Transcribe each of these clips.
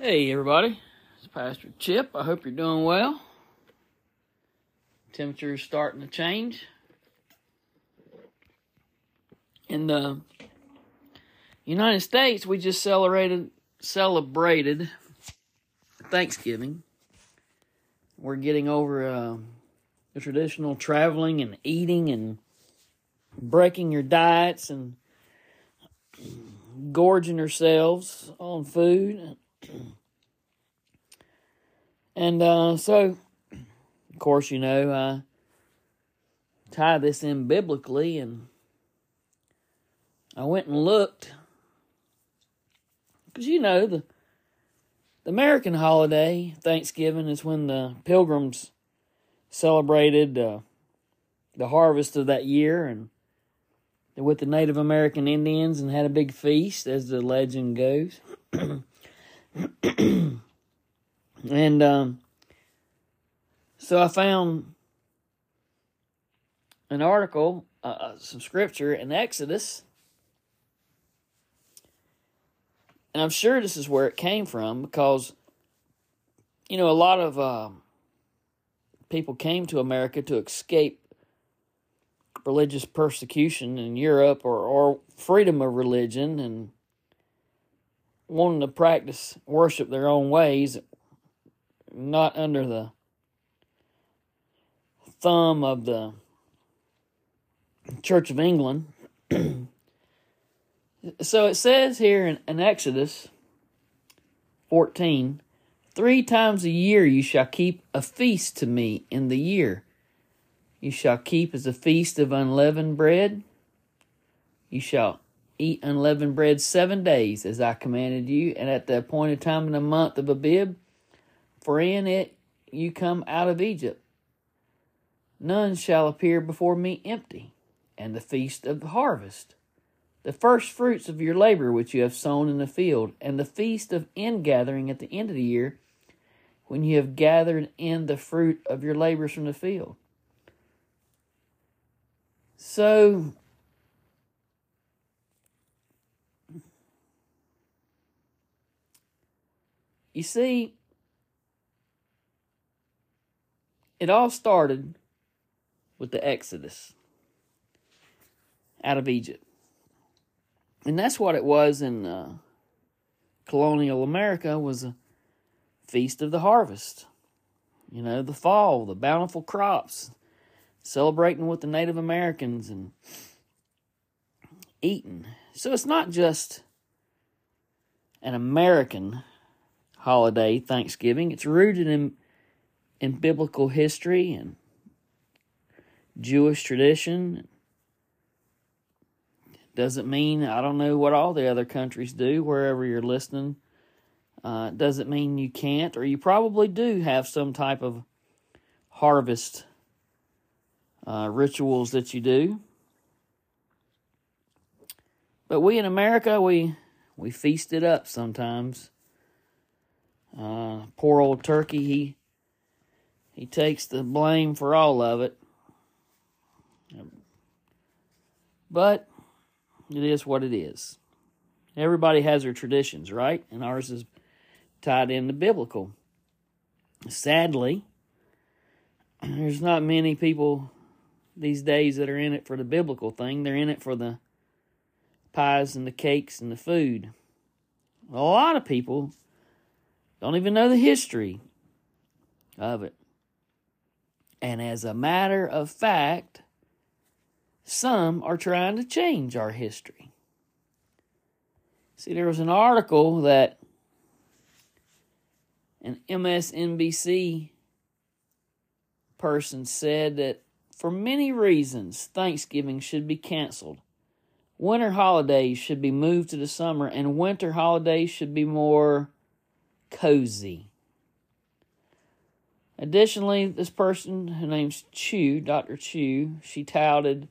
Hey, everybody. It's Pastor Chip. I hope you're doing well. Temperature is starting to change. In the United States, we just celebrated celebrated Thanksgiving. We're getting over uh, the traditional traveling and eating and breaking your diets and gorging ourselves on food. And uh, so, of course, you know, I tie this in biblically, and I went and looked because you know the the American holiday Thanksgiving is when the Pilgrims celebrated uh, the harvest of that year and with the Native American Indians and had a big feast, as the legend goes. and um, so I found an article, uh, uh, some scripture in Exodus. And I'm sure this is where it came from because, you know, a lot of uh, people came to America to escape religious persecution in Europe or, or freedom of religion and wanting to practice worship their own ways, not under the thumb of the Church of England. so it says here in, in Exodus 14 Three times a year you shall keep a feast to me in the year. You shall keep as a feast of unleavened bread. You shall eat unleavened bread seven days, as I commanded you, and at the appointed time in the month of Abib, for in it you come out of Egypt. None shall appear before me empty, and the feast of the harvest, the first fruits of your labor which you have sown in the field, and the feast of ingathering at the end of the year, when you have gathered in the fruit of your labors from the field. So, you see, it all started with the Exodus out of Egypt. And that's what it was in uh, colonial America was a feast of the harvest. You know, the fall, the bountiful crops, celebrating with the Native Americans and eating. So it's not just an American holiday, Thanksgiving. It's rooted in in biblical history and Jewish tradition. Doesn't mean I don't know what all the other countries do, wherever you're listening. Uh, doesn't mean you can't, or you probably do have some type of harvest uh, rituals that you do. But we in America, we we feast it up sometimes. Uh, poor old turkey, he he takes the blame for all of it. But it is what it is. Everybody has their traditions, right? And ours is tied into biblical. Sadly, there's not many people these days that are in it for the biblical thing. They're in it for the pies and the cakes and the food. A lot of people don't even know the history of it. And as a matter of fact, some are trying to change our history. See, there was an article that an MSNBC person said that for many reasons, Thanksgiving should be canceled. Winter holidays should be moved to the summer, and winter holidays should be more cozy. Additionally, this person, her name's Chu, Dr. Chu, she touted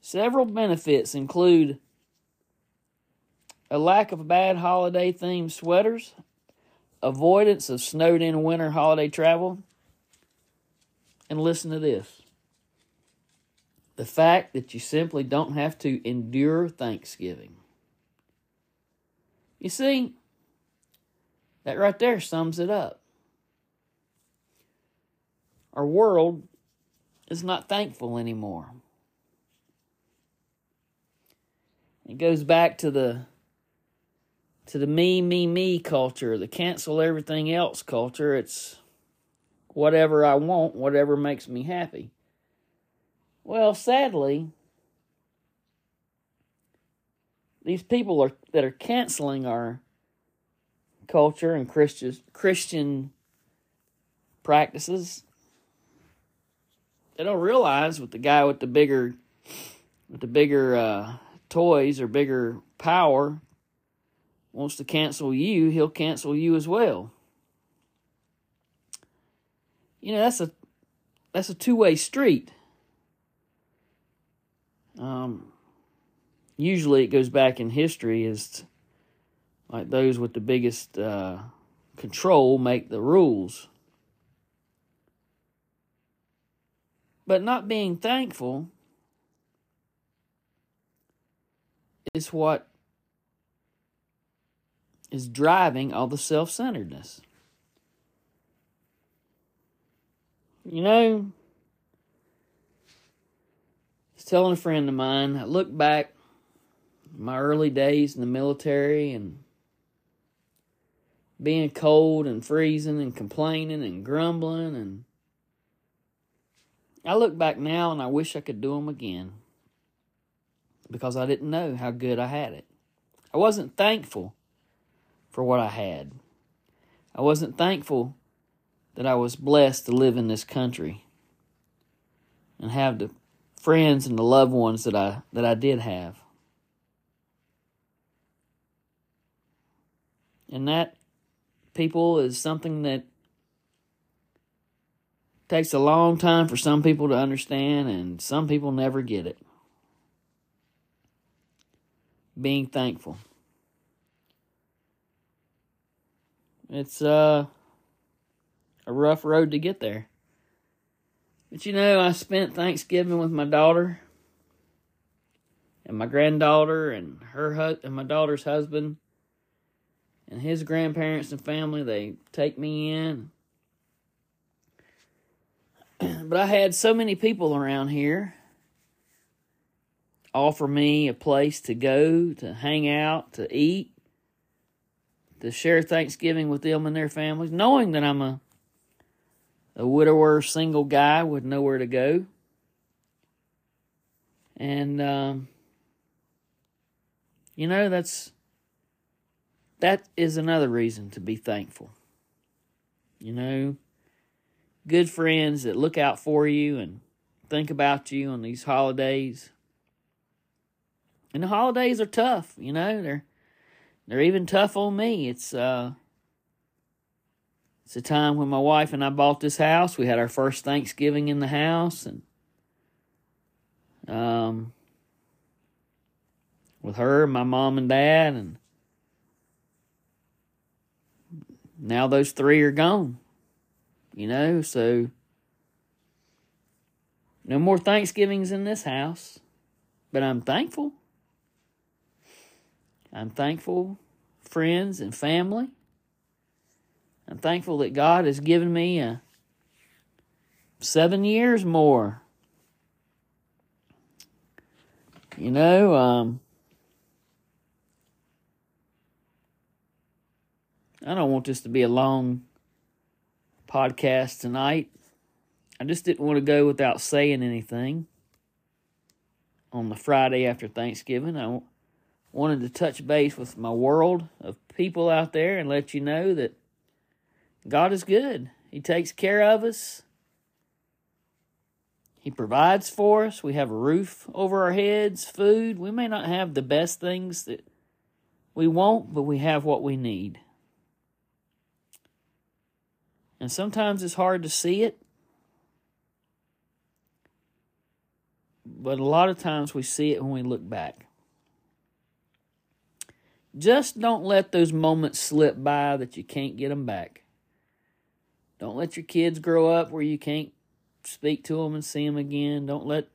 several benefits include a lack of bad holiday themed sweaters, avoidance of snowed in winter holiday travel, and listen to this the fact that you simply don't have to endure Thanksgiving. You see, That right there sums it up. Our world is not thankful anymore. It goes back to the to the me, me, me culture, the cancel everything else culture. It's whatever I want, whatever makes me happy. Well, sadly, these people are that are canceling our culture and Christian Christian practices. They don't realize with the guy with the bigger with the bigger uh, toys or bigger power wants to cancel you, he'll cancel you as well. You know, that's a that's a two-way street. Um usually it goes back in history as like those with the biggest uh, control make the rules. But not being thankful is what is driving all the self centeredness. You know, I was telling a friend of mine, I look back my early days in the military and being cold and freezing and complaining and grumbling and I look back now and I wish I could do them again because I didn't know how good I had it. I wasn't thankful for what I had. I wasn't thankful that I was blessed to live in this country and have the friends and the loved ones that I that I did have. And that people is something that takes a long time for some people to understand and some people never get it. Being thankful. It's uh, a rough road to get there. But you know, I spent Thanksgiving with my daughter and my granddaughter and her hu- and my daughter's husband and his grandparents and family. They take me in. but I had so many people around here offer me a place to go, to hang out, to eat to share Thanksgiving with them and their families, knowing that I'm a a widower, single guy with nowhere to go. And um, you know that's that is another reason to be thankful. You know, good friends that look out for you and think about you on these holidays. And the holidays are tough, you know, they're they're even tough on me. It's uh it's a time when my wife and I bought this house. We had our first Thanksgiving in the house and um with her, my mom and dad and now those three are gone. You know, so no more Thanksgivings in this house. But I'm thankful. I'm thankful, friends and family. I'm thankful that God has given me a uh, seven years more. You know, um, I don't want this to be a long podcast tonight. I just didn't want to go without saying anything on the Friday after Thanksgiving. I wanted to touch base with my world of people out there and let you know that God is good. He takes care of us. He provides for us. We have a roof over our heads, food. We may not have the best things that we want, but we have what we need. And sometimes it's hard to see it. But a lot of times we see it when we look back. Just don't let those moments slip by that you can't get them back. Don't let your kids grow up where you can't speak to them and see them again. Don't let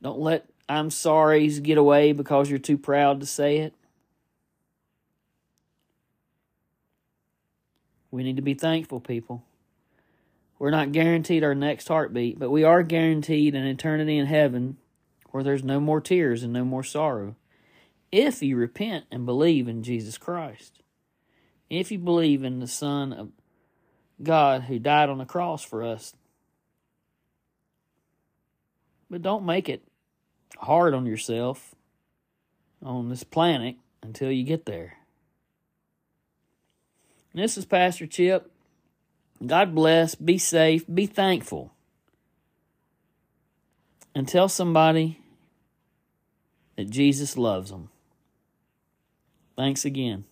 don't let I'm sorry's get away because you're too proud to say it. We need to be thankful, people. We're not guaranteed our next heartbeat, but we are guaranteed an eternity in heaven where there's no more tears and no more sorrow. If you repent and believe in Jesus Christ, if you believe in the Son of God who died on the cross for us. But don't make it hard on yourself on this planet until you get there. This is Pastor Chip. God bless. Be safe. Be thankful. And tell somebody that Jesus loves them. Thanks again.